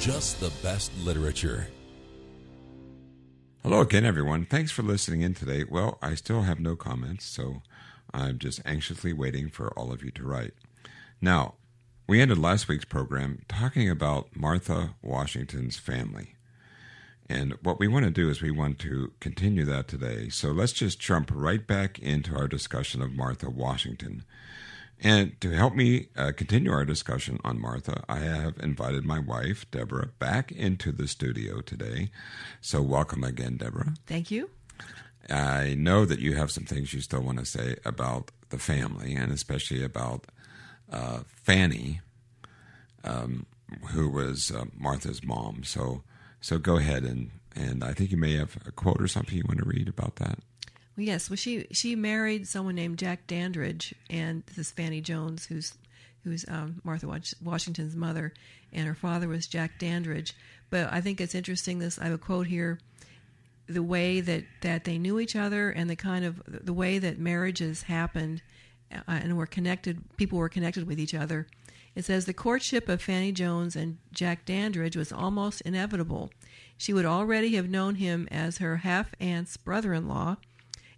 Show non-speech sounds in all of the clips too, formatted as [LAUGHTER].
Just the Best Literature. Hello again, everyone. Thanks for listening in today. Well, I still have no comments, so I'm just anxiously waiting for all of you to write. Now, we ended last week's program talking about Martha Washington's family. And what we want to do is we want to continue that today. So let's just jump right back into our discussion of Martha Washington. And to help me uh, continue our discussion on Martha, I have invited my wife, Deborah, back into the studio today. So welcome again, Deborah. Thank you. I know that you have some things you still want to say about the family, and especially about uh, Fanny, um, who was uh, Martha's mom. So, so go ahead and and I think you may have a quote or something you want to read about that. Well, yes. Well, she she married someone named Jack Dandridge, and this is Fanny Jones, who's who's um, Martha Washington's mother, and her father was Jack Dandridge. But I think it's interesting. This I have a quote here: the way that that they knew each other, and the kind of the way that marriages happened, uh, and were connected. People were connected with each other. It says the courtship of Fanny Jones and Jack Dandridge was almost inevitable. She would already have known him as her half aunt's brother in law,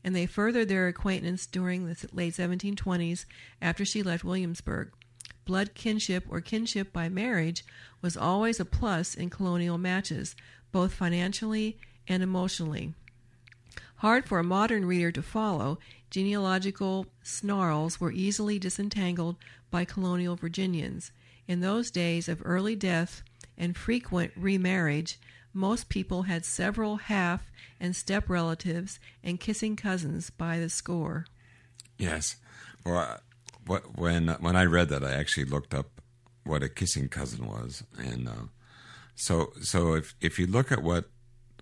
and they furthered their acquaintance during the late 1720s after she left Williamsburg. Blood kinship or kinship by marriage was always a plus in colonial matches, both financially and emotionally. Hard for a modern reader to follow, genealogical snarls were easily disentangled by colonial Virginians. In those days of early death and frequent remarriage, most people had several half and step relatives and kissing cousins by the score. Yes. Well, when when I read that, I actually looked up what a kissing cousin was, and uh, so so if if you look at what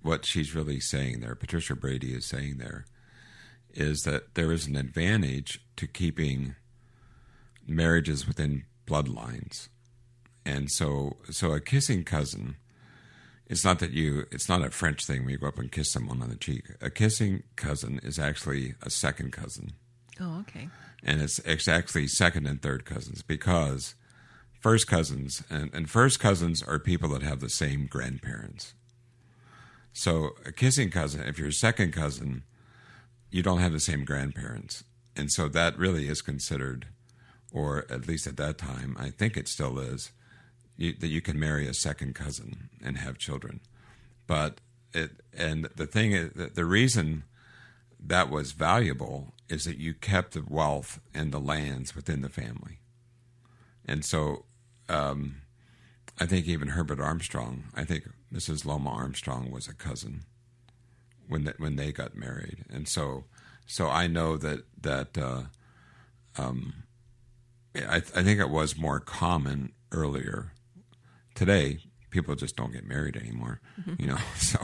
what she's really saying there, Patricia Brady is saying there, is that there is an advantage to keeping marriages within bloodlines, and so so a kissing cousin. It's not that you. It's not a French thing where you go up and kiss someone on the cheek. A kissing cousin is actually a second cousin Oh, okay. and it's it's actually second and third cousins because first cousins and, and first cousins are people that have the same grandparents. So a kissing cousin, if you're a second cousin, you don't have the same grandparents, and so that really is considered, or at least at that time, I think it still is, you, that you can marry a second cousin and have children. But it and the thing is, the, reason that was valuable is that you kept the wealth and the lands within the family. And so um, I think even Herbert Armstrong, I think Mrs. Loma Armstrong was a cousin when they, when they got married. And so so I know that that uh, um, I, I think it was more common earlier. Today, people just don't get married anymore, you know. [LAUGHS] So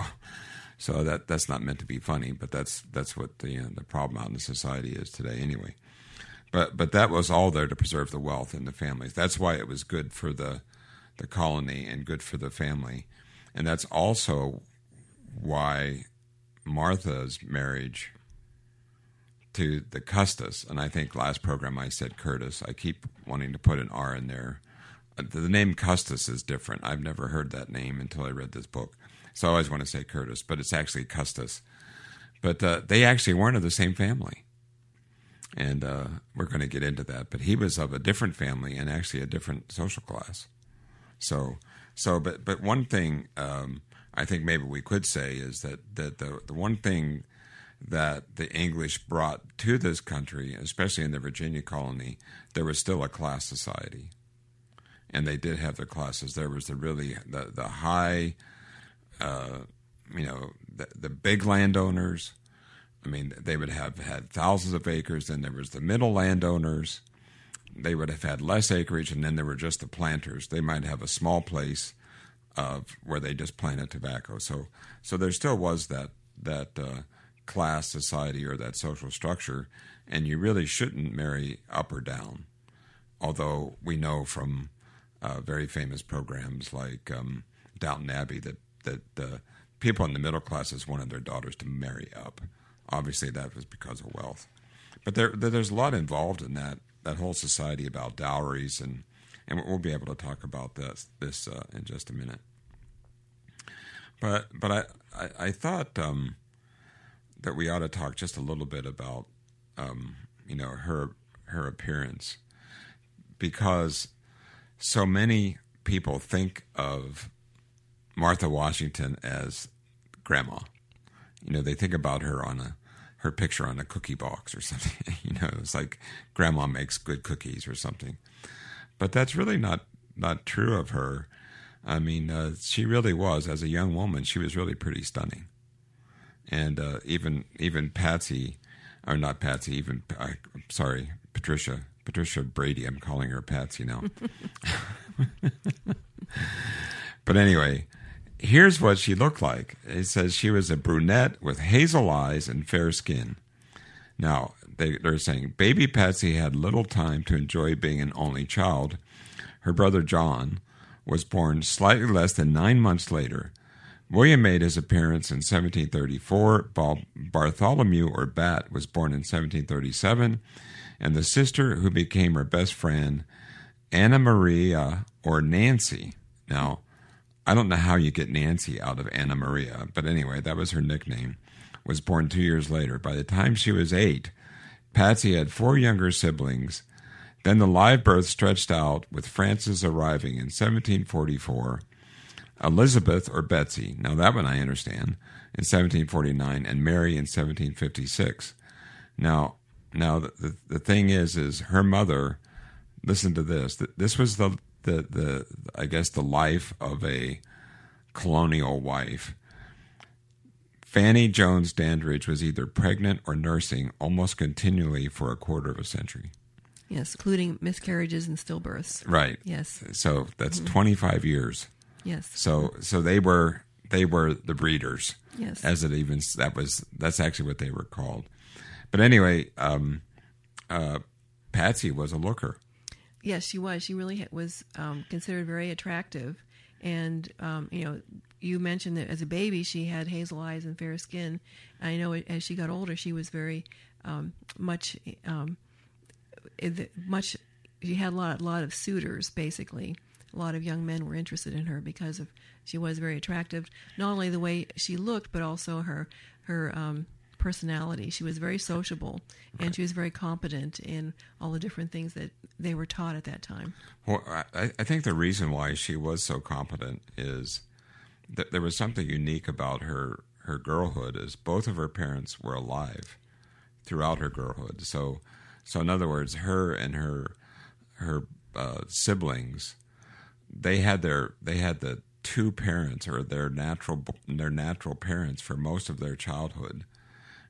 so that that's not meant to be funny, but that's that's what the uh, the problem out in the society is today, anyway. But but that was all there to preserve the wealth in the families. That's why it was good for the the colony and good for the family, and that's also why Martha's marriage to the Custis, and I think last program I said Curtis. I keep wanting to put an R in there. The name Custis is different. I've never heard that name until I read this book. So I always want to say Curtis, but it's actually Custis. But uh, they actually weren't of the same family. And uh, we're going to get into that. But he was of a different family and actually a different social class. So, so, but but one thing um, I think maybe we could say is that that the the one thing that the English brought to this country, especially in the Virginia colony, there was still a class society, and they did have their classes. There was the really the the high, uh, you know, the, the big landowners. I mean, they would have had thousands of acres. Then there was the middle landowners. They would have had less acreage, and then there were just the planters. They might have a small place of where they just planted tobacco. So so there still was that that uh, class society or that social structure, and you really shouldn't marry up or down. Although we know from uh, very famous programs like um, Downton Abbey that that uh, people in the middle classes wanted their daughters to marry up. Obviously, that was because of wealth, but there there's a lot involved in that that whole society about dowries and and we'll be able to talk about this this uh, in just a minute. But but I I, I thought um, that we ought to talk just a little bit about um, you know her her appearance because so many people think of Martha Washington as grandma. You know, they think about her on a her picture on a cookie box or [LAUGHS] something. you know, it's like grandma makes good cookies or something. But that's really not not true of her. I mean, uh, she really was as a young woman. She was really pretty stunning, and uh, even even Patsy, or not Patsy, even uh, sorry, Patricia, Patricia Brady. I'm calling her Patsy now. [LAUGHS] but anyway, here's what she looked like. It says she was a brunette with hazel eyes and fair skin. Now, they, they're saying baby Patsy had little time to enjoy being an only child. Her brother John was born slightly less than nine months later. William made his appearance in 1734. Bartholomew or Bat was born in 1737, and the sister who became her best friend, Anna Maria or Nancy. Now, I don't know how you get Nancy out of Anna Maria, but anyway, that was her nickname, was born two years later. By the time she was eight, Patsy had four younger siblings. Then the live birth stretched out, with Frances arriving in 1744, Elizabeth or Betsy, now that one I understand, in 1749, and Mary in 1756. Now, now the, the, the thing is, is her mother. Listen to this. This was the the the I guess the life of a colonial wife. Fanny Jones Dandridge was either pregnant or nursing almost continually for a quarter of a century. Yes, including miscarriages and stillbirths. Right. Yes. So that's mm-hmm. 25 years. Yes. So so they were they were the breeders. Yes. As it even that was that's actually what they were called. But anyway, um, uh, Patsy was a looker. Yes, she was. She really was um, considered very attractive, and um, you know, you mentioned that as a baby she had hazel eyes and fair skin. I know as she got older, she was very um, much um, much. She had a lot, a lot of suitors. Basically, a lot of young men were interested in her because of she was very attractive. Not only the way she looked, but also her her um, personality. She was very sociable, and she was very competent in all the different things that they were taught at that time. Well, I, I think the reason why she was so competent is that there was something unique about her her girlhood. Is both of her parents were alive throughout her girlhood. So, so in other words, her and her her uh, siblings, they had their they had the two parents or their natural their natural parents for most of their childhood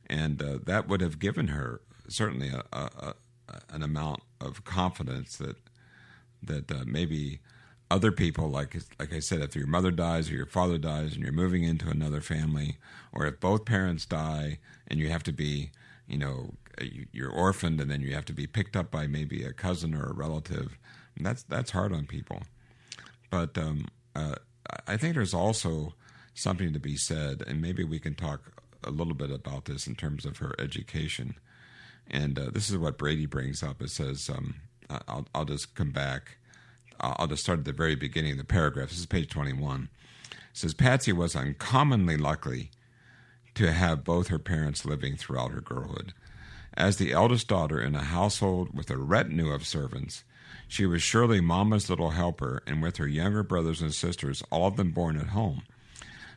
and uh, that would have given her certainly a, a, a, an amount of confidence that that uh, maybe other people, like like I said, if your mother dies or your father dies and you're moving into another family, or if both parents die and you have to be, you know, you're orphaned and then you have to be picked up by maybe a cousin or a relative, that's that's hard on people. But um, uh, I think there's also something to be said, and maybe we can talk a little bit about this in terms of her education. And uh, this is what Brady brings up. It says, um, I'll, I'll just come back. I'll just start at the very beginning of the paragraph. This is page 21. It says, Patsy was uncommonly lucky to have both her parents living throughout her girlhood. As the eldest daughter in a household with a retinue of servants, she was surely Mamma's little helper, and with her younger brothers and sisters, all of them born at home.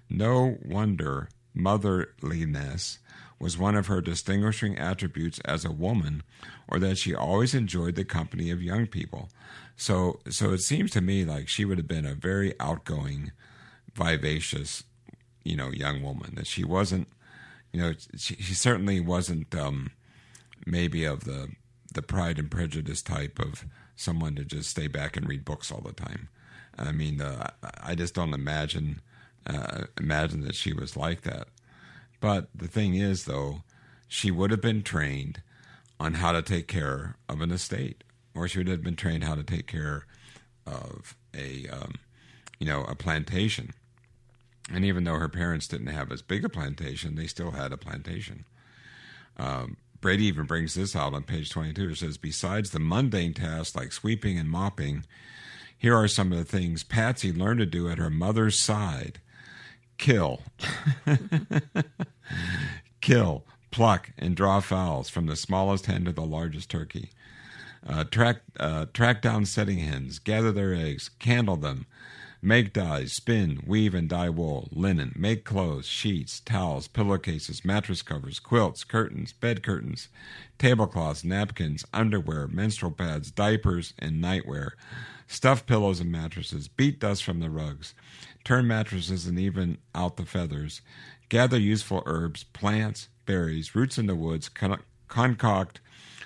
No wonder motherliness was one of her distinguishing attributes as a woman, or that she always enjoyed the company of young people. So, so it seems to me like she would have been a very outgoing, vivacious, you know, young woman. That she wasn't, you know, she, she certainly wasn't um, maybe of the the Pride and Prejudice type of someone to just stay back and read books all the time. I mean, uh, I just don't imagine uh, imagine that she was like that. But the thing is, though, she would have been trained on how to take care of an estate, or she would have been trained how to take care of a, um, you know, a plantation. And even though her parents didn't have as big a plantation, they still had a plantation. Um, Brady even brings this out on page 22. It says, besides the mundane tasks like sweeping and mopping, here are some of the things Patsy learned to do at her mother's side kill, [LAUGHS] kill, pluck, and draw fowls from the smallest hen to the largest turkey. Uh, track, uh, track down setting hens, gather their eggs, candle them, make dyes, spin, weave, and dye wool, linen, make clothes, sheets, towels, pillowcases, mattress covers, quilts, curtains, bed curtains, tablecloths, napkins, underwear, menstrual pads, diapers, and nightwear, stuff pillows and mattresses, beat dust from the rugs, turn mattresses and even out the feathers, gather useful herbs, plants, berries, roots in the woods, con- concoct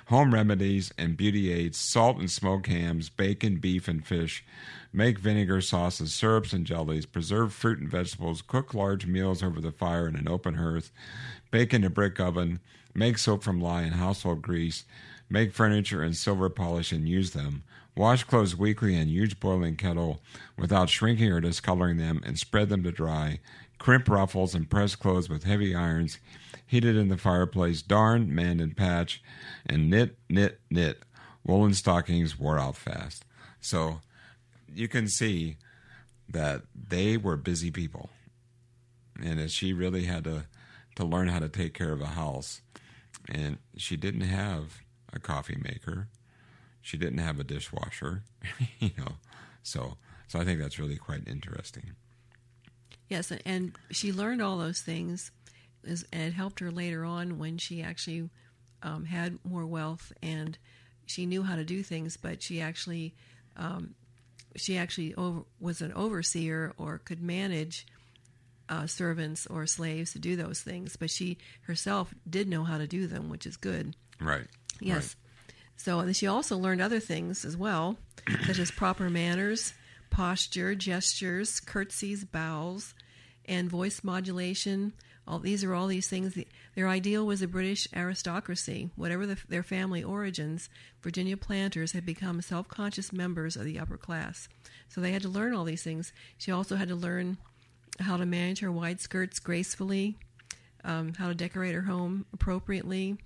home remedies and beauty aids, salt and smoke hams, bacon, beef, and fish, make vinegar, sauces, syrups, and jellies, preserve fruit and vegetables, cook large meals over the fire in an open hearth, bake in a brick oven, make soap from lye and household grease, make furniture and silver polish and use them, wash clothes weekly in huge boiling kettle without shrinking or discoloring them, and spread them to dry, crimp ruffles and press clothes with heavy irons, heated in the fireplace, darn, mend, and patch, and knit, knit, knit. Woolen stockings wore out fast. So you can see that they were busy people, and that she really had to to learn how to take care of a house, and she didn't have a coffee maker, she didn't have a dishwasher, [LAUGHS] you know, so so I think that's really quite interesting. Yes, and she learned all those things, and it helped her later on when she actually um, had more wealth and she knew how to do things. But she actually, um, she actually over, was an overseer or could manage uh, servants or slaves to do those things. But she herself did know how to do them, which is good. Right. Yes. Right. So she also learned other things as well, [CLEARS THROAT] such as proper manners, posture, gestures, curtsies, bows, and voice modulation. All these are all these things. Their ideal was the British aristocracy. Whatever the, their family origins, Virginia planters had become self-conscious members of the upper class. So they had to learn all these things. She also had to learn how to manage her wide skirts gracefully, um, how to decorate her home appropriately,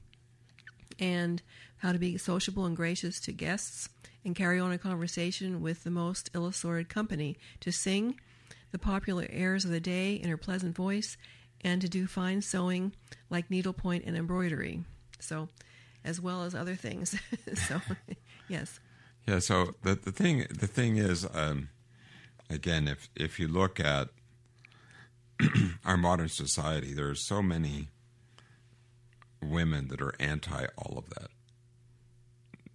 and how to be sociable and gracious to guests and carry on a conversation with the most ill assorted company, to sing the popular airs of the day in her pleasant voice, and to do fine sewing like needlepoint and embroidery. So, as well as other things. [LAUGHS] so, [LAUGHS] yes. Yeah. So the the thing the thing is, um, again, if if you look at [CLEARS THROAT] our modern society, there are so many women that are anti all of that.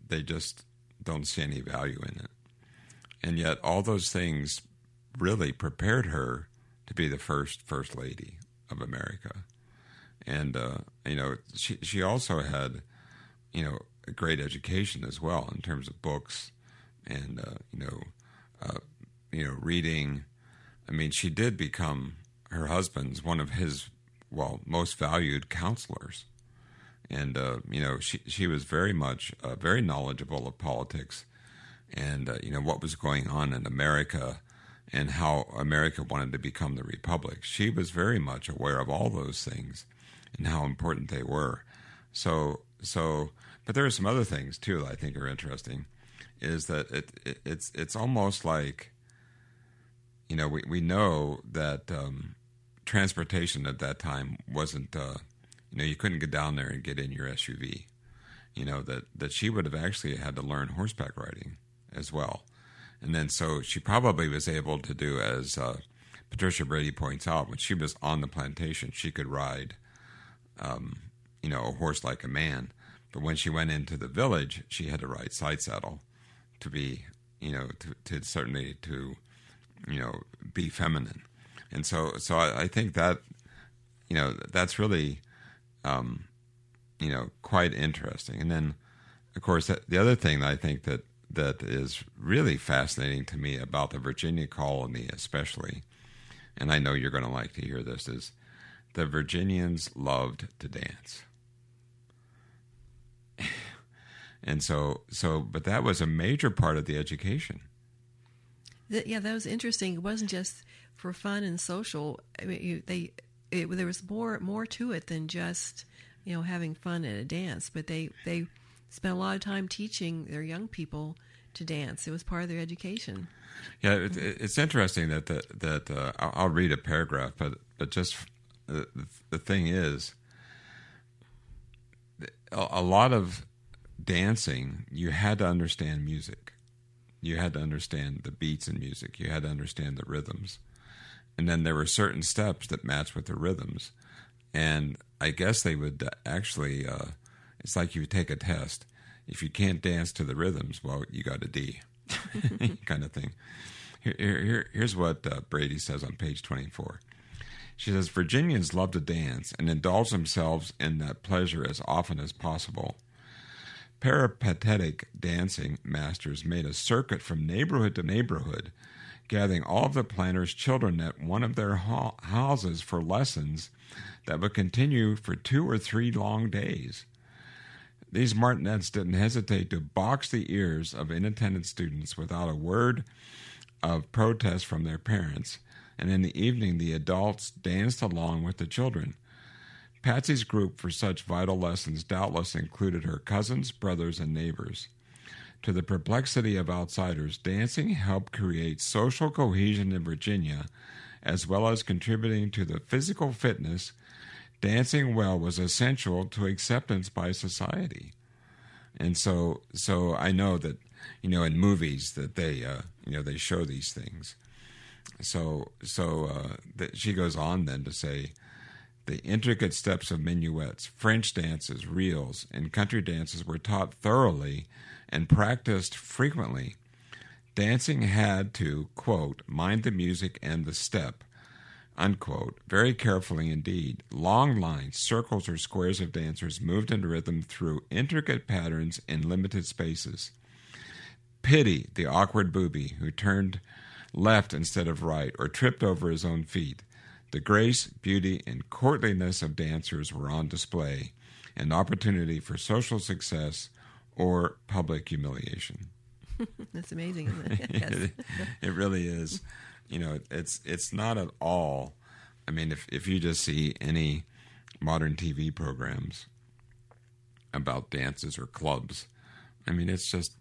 They just don't see any value in it. And yet, all those things really prepared her to be the first First Lady of America. And, uh, you know, she, she also had, you know, a great education as well in terms of books and, uh, you know, uh, you know, reading. I mean, she did become her husband's one of his, well, most valued counselors and uh, you know she she was very much uh, very knowledgeable of politics and uh, you know what was going on in America and how America wanted to become the republic. She was very much aware of all those things and how important they were. So so but there are some other things too that I think are interesting. Is that it, it it's it's almost like you know we we know that um, transportation at that time wasn't uh, you know, you couldn't get down there and get in your SUV. You know that that she would have actually had to learn horseback riding as well, and then so she probably was able to do as uh, Patricia Brady points out when she was on the plantation, she could ride, um, you know, a horse like a man. But when she went into the village, she had to ride side saddle to be, you know, to, to certainly to, you know, be feminine. And so, so I, I think that, you know, that's really um, you know, quite interesting. And then, of course, the other thing that I think that that is really fascinating to me about the Virginia colony, especially, and I know you're going to like to hear this, is the Virginians loved to dance. [SIGHS] and so, so, but that was a major part of the education. Yeah, that was interesting. It wasn't just for fun and social. I mean, you, they it, there was more more to it than just you know having fun at a dance. But they they spent a lot of time teaching their young people to dance. It was part of their education. Yeah, it, it's interesting that that uh, I'll, read a paragraph, but but just the, the thing is, a lot of dancing you had to understand music, you had to understand the beats in music, you had to understand the rhythms, and then there were certain steps that matched with the rhythms, and I guess they would actually. Uh, it's like you take a test. If you can't dance to the rhythms, well, you got a D, [LAUGHS] kind of thing. Here, here, here's what uh, Brady says on page 24. She says Virginians love to dance and indulge themselves in that pleasure as often as possible. Peripatetic dancing masters made a circuit from neighborhood to neighborhood, gathering all of the planters' children at one of their ha- houses for lessons that would continue for two or three long days. These martinets didn't hesitate to box the ears of inattentive students without a word of protest from their parents, and in the evening the adults danced along with the children. Patsy's group for such vital lessons doubtless included her cousins, brothers, and neighbors. To the perplexity of outsiders, dancing helped create social cohesion in Virginia, as well as contributing to the physical fitness dancing well was essential to acceptance by society. And so, so I know that you know in movies that they uh, you know they show these things. So, so uh, that she goes on then to say the intricate steps of minuets, French dances, reels, and country dances were taught thoroughly and practiced frequently. Dancing had to, quote, mind the music and the step, unquote, very carefully indeed. Long lines, circles, or squares of dancers moved in rhythm through intricate patterns in limited spaces. Pity the awkward booby who turned left instead of right or tripped over his own feet. The grace, beauty, and courtliness of dancers were on display, an opportunity for social success or public humiliation. [LAUGHS] That's amazing, isn't it? [LAUGHS] Yes. it, it really is you know, it's it's not at all. I mean, if if you just see any modern TV programs about dances or clubs, I mean, it's just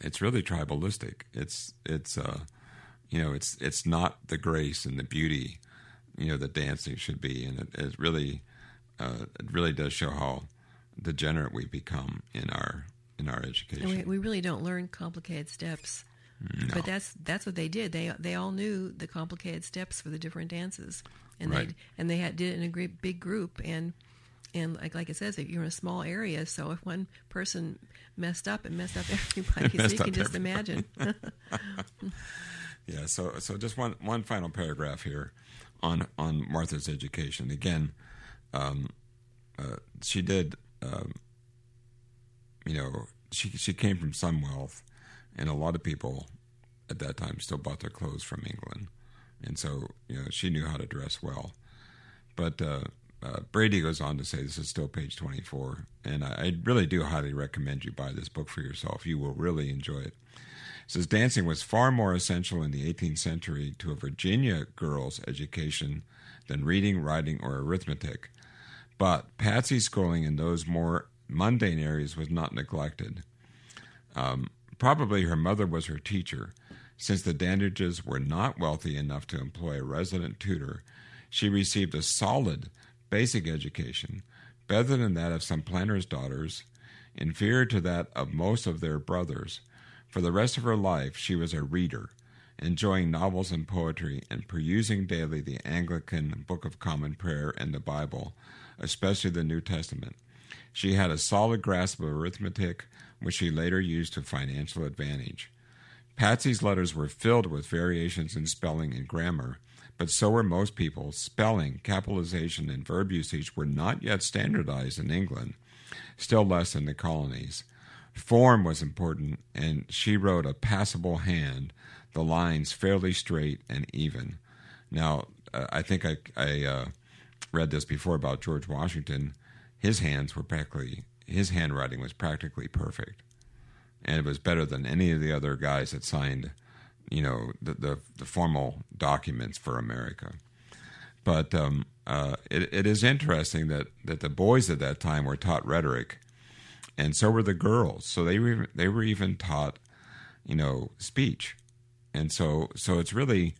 it's really tribalistic. It's it's uh, you know, it's it's not the grace and the beauty, you know, that dancing should be, and it, it really uh, it really does show how degenerate we become in our in our education. We, we really don't learn complicated steps. No. But that's that's what they did. They they all knew the complicated steps for the different dances, and Right. they and they had did it in a great big group. And and like like it says, if you're in a small area, so if one person messed up, it messed up [LAUGHS] everybody. so messed you can just everybody. imagine. [LAUGHS] [LAUGHS] Yeah. So so just one one final paragraph here on on Martha's education. Again, um, uh, she did. Um, you know, she she came from some wealth, and a lot of people at that time still bought their clothes from England, and so you know she knew how to dress well. But uh, uh, Brady goes on to say this is still page twenty four, and I, I really do highly recommend you buy this book for yourself. You will really enjoy it says dancing was far more essential in the 18th century to a Virginia girl's education than reading, writing, or arithmetic. But Patsy's schooling in those more mundane areas was not neglected. Um, probably her mother was her teacher. Since the Dandridges were not wealthy enough to employ a resident tutor, she received a solid basic education, better than that of some planters' daughters, inferior to that of most of their brothers. For the rest of her life, she was a reader, enjoying novels and poetry and perusing daily the Anglican Book of Common Prayer and the Bible, especially the New Testament. She had a solid grasp of arithmetic, which she later used to financial advantage. Patsy's letters were filled with variations in spelling and grammar, but so were most people's. Spelling, capitalization, and verb usage were not yet standardized in England, still less in the colonies. form was important, and she wrote a passable hand, the lines fairly straight and even. Now, uh, I think I, I uh, read this before about George Washington. His hands were practically, his handwriting was practically perfect. And it was better than any of the other guys that signed, you know, the, the, the formal documents for America. But um, uh, it, it is interesting that, that the boys at that time were taught rhetoric, and so were the girls. So they were they were even taught, you know, speech, and so so it's really.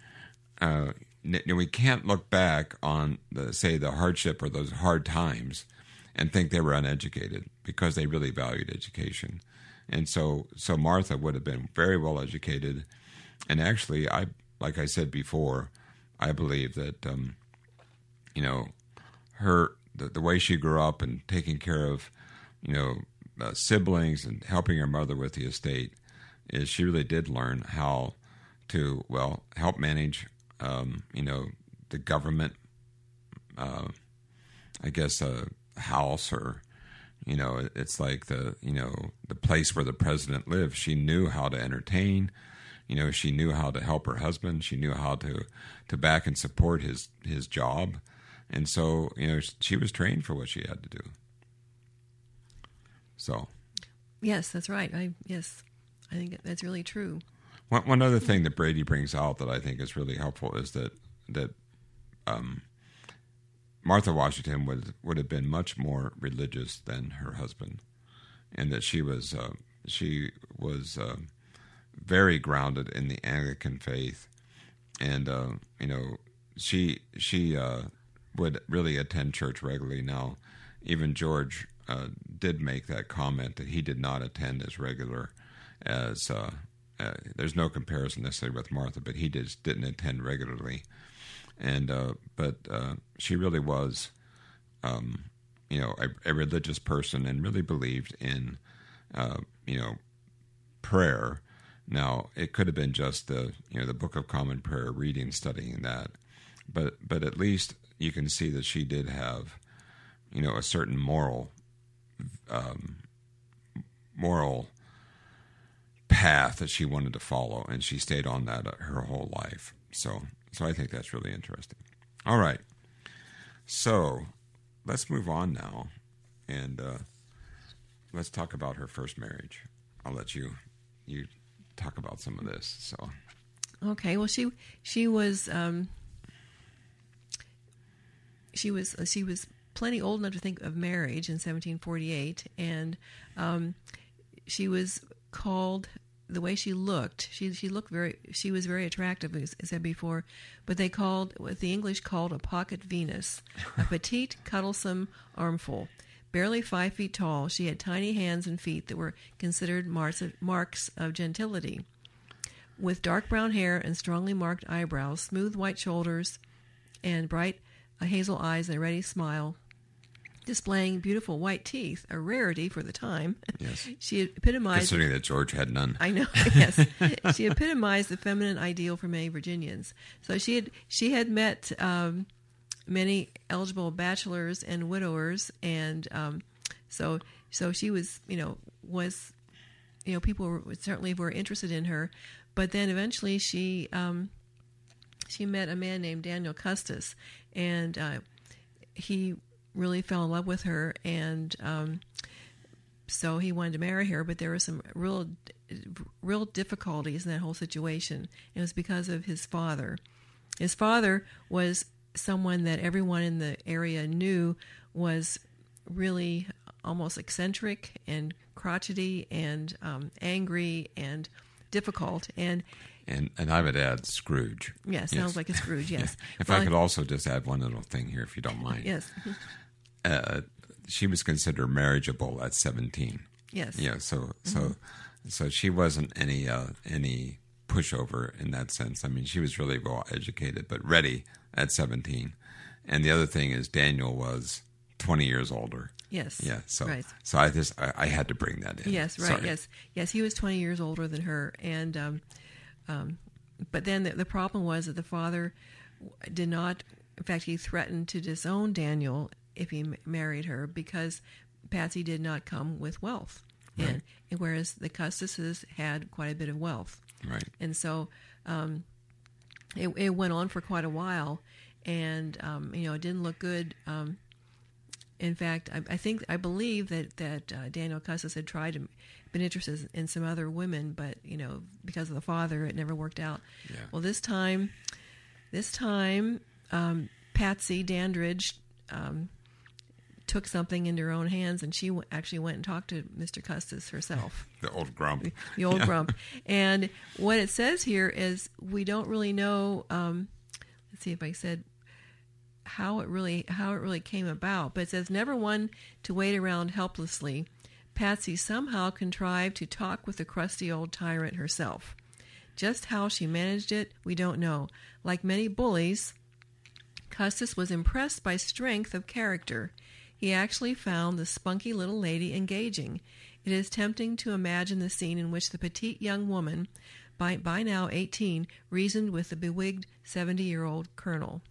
Uh, we can't look back on the say the hardship or those hard times and think they were uneducated because they really valued education. And so so martha would have been very well educated. And actually i like i said before i believe that um, you know, her the, the way she grew up and taking care of, you know, uh, siblings and helping her mother with the estate is she really did learn how to well help manage, um, you know, the government, uh, I guess, a house or you know it's like the you know the place where the president lived she knew how to entertain you know she knew how to help her husband she knew how to to back and support his his job and so you know she was trained for what she had to do. So, yes, that's right. I yes, I think that's really true. One one other thing that Brady brings out that I think is really helpful is that that um, Martha Washington would would have been much more religious than her husband, and that she was uh, she was uh, very grounded in the Anglican faith, and uh, you know she she uh, would really attend church regularly. Now, even George uh, did make that comment that he did not attend as regular as. Uh, there's no comparison necessarily with Martha, but he just didn't attend regularly, and uh, but uh, she really was, um, you know, a, a, religious person and really believed in, uh, you know, prayer. Now it could have been just the you know the Book of Common Prayer, reading, studying that, but but at least you can see that she did have, you know, a certain moral, um, moral path that she wanted to follow, and she stayed on that uh, her whole life. So, so I think that's really interesting. All right, so let's move on now, and uh, let's talk about her first marriage. I'll let you you talk about some of this. So, okay. Well, she she was um, she was uh, she was plenty old enough to think of marriage in 1748, and um, she was called the way she looked. She she looked very she was very attractive, as I said before. But they called what the English called a pocket Venus, a petite, [LAUGHS] cuddlesome armful. Barely five feet tall, she had tiny hands and feet that were considered marks of gentility. With dark brown hair and strongly marked eyebrows, smooth white shoulders, and bright uh, hazel eyes and a ready smile, displaying beautiful white teeth, a rarity for the time. Yes. [LAUGHS] she epitomized. Considering that George had none. I know. [LAUGHS] Yes. she epitomized the feminine ideal for many Virginians. So she had she had met um, many eligible bachelors and widowers, and um, so so she was you know was you know people were, certainly were interested in her, but then eventually she. Um, she met a man named Daniel Custis, and uh, he really fell in love with her, and um, so he wanted to marry her. But there were some real, real difficulties in that whole situation. It was because of his father. His father was someone that everyone in the area knew was really almost eccentric and crotchety and um, angry and difficult. And and and I would add Scrooge. Yeah, sounds yes. like a Scrooge. Yes. yeah. [LAUGHS] If well, I could also just add one little thing here, if you don't mind. Yes. [LAUGHS] uh, she was considered marriageable at seventeen. Yes. Yeah. So mm-hmm. so so she wasn't any uh, any pushover in that sense. I mean, she was really well educated, but ready at seventeen. And the other thing is, Daniel was twenty years older. Yes. Yeah. So right. so I just I, I, had to bring that in. Yes. Right. Sorry. Yes. Yes. He was twenty years older than her, and um, um, but then the, the, problem was that the father did not. In fact, he threatened to disown Daniel if he m- married her because Patsy did not come with wealth. in, and whereas the Custises had quite a bit of wealth. Right. And so um, it, it went on for quite a while, and um, you know it didn't look good. In fact, I, I think I believe that that uh, Daniel Custis had tried to been interested in some other women, but you know because of the father, it never worked out. Yeah. Well, this time, this time, um, Patsy Dandridge um, took something into her own hands, and she w- actually went and talked to Mr. Custis herself [LAUGHS] The old grump. the old Yeah. grump. And what it says here is we don't really know. Um, let's see if I said how it really how it really came about, but it says never one to wait around helplessly. Patsy somehow contrived to talk with the crusty old tyrant herself. Just how she managed it, we don't know. Like many bullies, Custis was impressed by strength of character. He actually found the spunky little lady engaging. It is tempting to imagine the scene in which the petite young woman, by, by now 18, reasoned with the bewigged 70 year old colonel.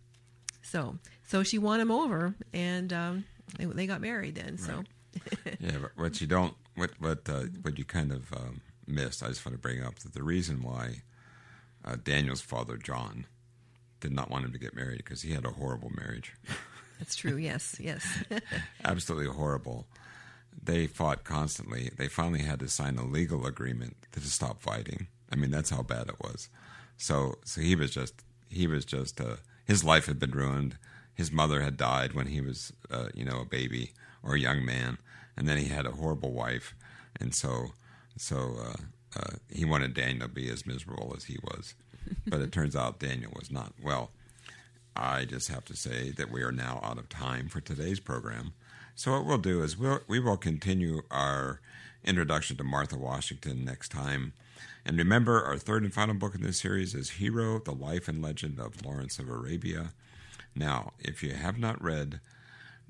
So, so she won him over, and um, they, they got married then. So, [LAUGHS] yeah, but what you don't, what what uh, what you kind of um, missed, I just want to bring up that the reason why uh, Daniel's father John did not want him to get married because he had a horrible marriage, that's true. Yes, yes. [LAUGHS] absolutely horrible. They fought constantly. They finally had to sign a legal agreement to stop fighting. I mean, that's how bad it was. So, so he was just he was just uh, his life had been ruined. His mother had died when he was, uh, you know, a baby or a young man, and then he had a horrible wife, and so so uh, uh, he wanted Daniel to be as miserable as he was, [LAUGHS] but it turns out Daniel was not. Well, I just have to say that we are now out of time for today's program. So what we'll do is we'll, we will continue our introduction to Martha Washington next time. And remember, our third and final book in this series is Hero, the Life and Legend of Lawrence of Arabia. Now, if you have not read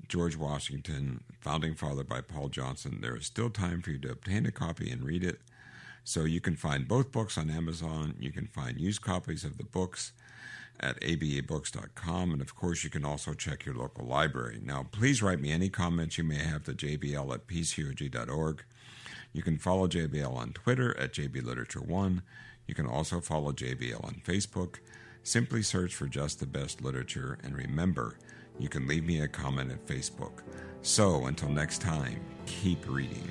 George Washington, Founding Father by Paul Johnson, there is still time for you to obtain a copy and read it. So you can find both books on Amazon. You can find used copies of the books at abebooks.com. And of course, you can also check your local library. Now, please write me any comments you may have to jbl at pcog.org. You can follow JBL on Twitter at JBLiterature1. You can also follow JBL on Facebook. Simply search for Just the Best Literature. And remember, you can leave me a comment at Facebook. So until next time, keep reading.